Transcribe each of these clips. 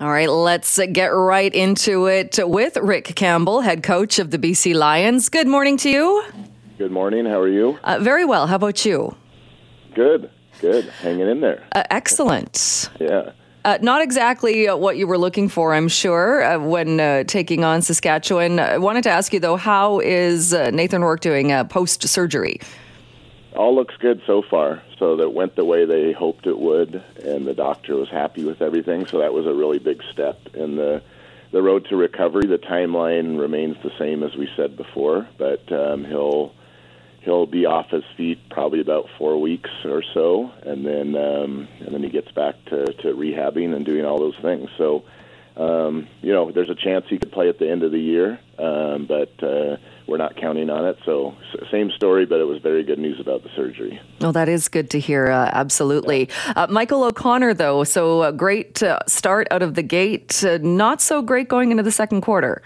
All right, let's get right into it with Rick Campbell, head coach of the BC Lions. Good morning to you. Good morning. How are you? Uh, very well. How about you? Good, good. Hanging in there. Uh, excellent. Yeah. Uh, not exactly uh, what you were looking for, I'm sure, uh, when uh, taking on Saskatchewan. I wanted to ask you, though, how is uh, Nathan Rourke doing uh, post surgery? All looks good so far. So that went the way they hoped it would, and the doctor was happy with everything. So that was a really big step in the the road to recovery. The timeline remains the same as we said before, but um, he'll he'll be off his feet probably about four weeks or so, and then um, and then he gets back to, to rehabbing and doing all those things. So, um, you know, there's a chance he could play at the end of the year, um, but uh, we're not counting on it. So, same story, but it was very good news about the surgery. Well, that is good to hear. Uh, absolutely, uh, Michael O'Connor, though, so a great uh, start out of the gate, uh, not so great going into the second quarter.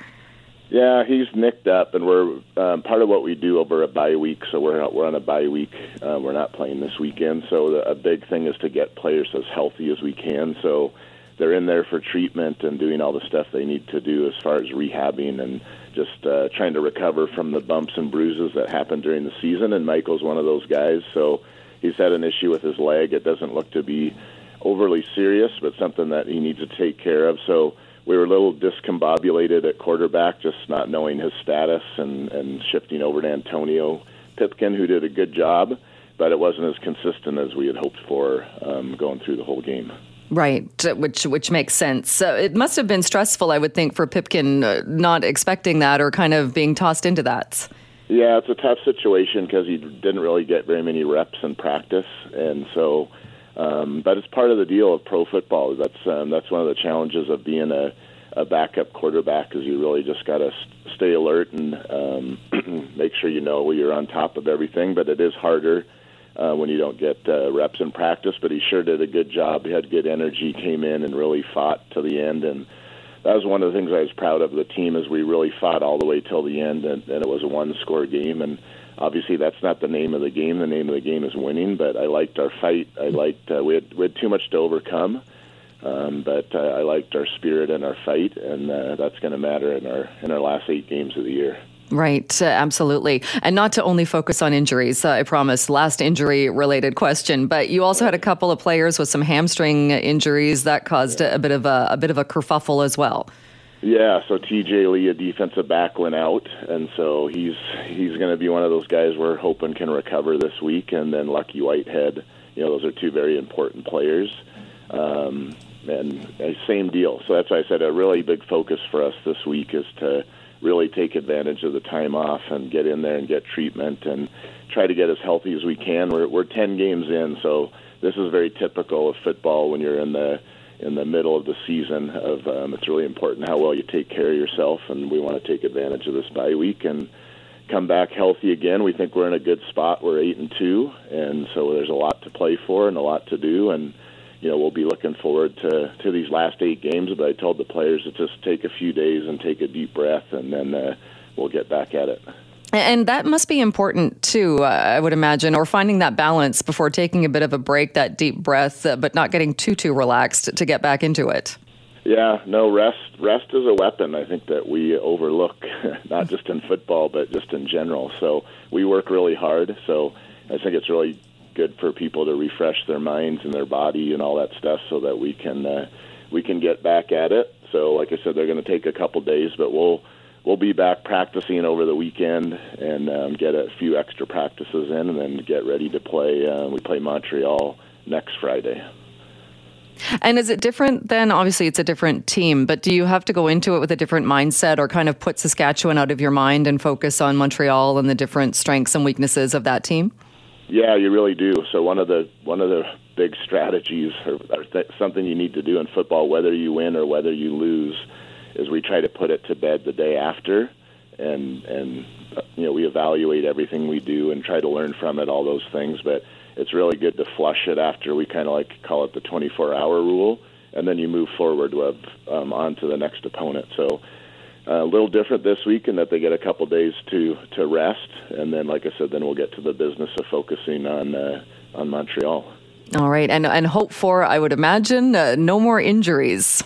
Yeah, he's nicked up, and we're um, part of what we do over a bye week. So we're not, we're on a bye week. Uh, we're not playing this weekend. So the, a big thing is to get players as healthy as we can. So they're in there for treatment and doing all the stuff they need to do as far as rehabbing and just uh, trying to recover from the bumps and bruises that happened during the season. And Michael's one of those guys. So he's had an issue with his leg. It doesn't look to be overly serious, but something that he needs to take care of. So we were a little discombobulated at quarterback, just not knowing his status and, and shifting over to Antonio Pipkin, who did a good job, but it wasn't as consistent as we had hoped for um, going through the whole game. Right, which which makes sense. Uh, it must have been stressful, I would think, for Pipkin uh, not expecting that or kind of being tossed into that. Yeah, it's a tough situation because he didn't really get very many reps in practice, and so um, but it's part of the deal of pro football. That's um, that's one of the challenges of being a, a backup quarterback. Is you really just got to stay alert and um, make sure you know you're on top of everything. But it is harder uh, when you don't get uh, reps in practice. But he sure did a good job. He had good energy, came in and really fought to the end. And that was one of the things I was proud of the team is we really fought all the way till the end, and, and it was a one-score game. And obviously that's not the name of the game. The name of the game is winning. But I liked our fight. I liked uh, we had we had too much to overcome. Um, but uh, I liked our spirit and our fight, and uh, that's going to matter in our in our last eight games of the year. Right, uh, absolutely. And not to only focus on injuries, uh, I promise, last injury related question, but you also had a couple of players with some hamstring injuries that caused a, a bit of a, a bit of a kerfuffle as well. Yeah, so TJ Lee, a defensive back, went out, and so he's he's going to be one of those guys we're hoping can recover this week. And then Lucky Whitehead, you know, those are two very important players. Um, and uh, same deal. So that's why I said a really big focus for us this week is to really take advantage of the time off and get in there and get treatment and try to get as healthy as we can. We're we're ten games in, so this is very typical of football when you're in the in the middle of the season. Of um, it's really important how well you take care of yourself, and we want to take advantage of this bye week and come back healthy again. We think we're in a good spot. We're eight and two, and so there's a lot to play for and a lot to do, and you know we'll be looking forward to to these last eight games. But I told the players to just take a few days and take a deep breath, and then uh, we'll get back at it. And that must be important too, uh, I would imagine, or finding that balance before taking a bit of a break, that deep breath, uh, but not getting too too relaxed to get back into it. Yeah, no rest. Rest is a weapon. I think that we overlook, not just in football, but just in general. So we work really hard. So I think it's really good for people to refresh their minds and their body and all that stuff, so that we can uh, we can get back at it. So, like I said, they're going to take a couple days, but we'll we'll be back practicing over the weekend and um, get a few extra practices in, and then get ready to play. Uh, we play Montreal next Friday. And is it different then? Obviously, it's a different team, but do you have to go into it with a different mindset or kind of put Saskatchewan out of your mind and focus on Montreal and the different strengths and weaknesses of that team? Yeah, you really do. So one of the one of the big strategies, or, or th- something you need to do in football, whether you win or whether you lose, is we try to put it to bed the day after, and and uh, you know we evaluate everything we do and try to learn from it, all those things. But it's really good to flush it after we kind of like call it the 24-hour rule, and then you move forward with um, on to the next opponent. So uh, a little different this week in that they get a couple days to to rest, and then, like I said, then we'll get to the business of focusing on uh, on Montreal. All right, and and hope for I would imagine uh, no more injuries.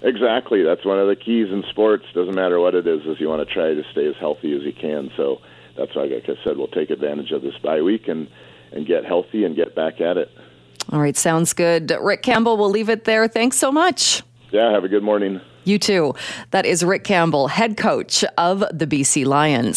Exactly. That's one of the keys in sports. Doesn't matter what it is, is you want to try to stay as healthy as you can. So that's why, like I said, we'll take advantage of this bye week and and get healthy and get back at it. All right, sounds good. Rick Campbell, we'll leave it there. Thanks so much. Yeah, have a good morning. You too. That is Rick Campbell, head coach of the BC Lions.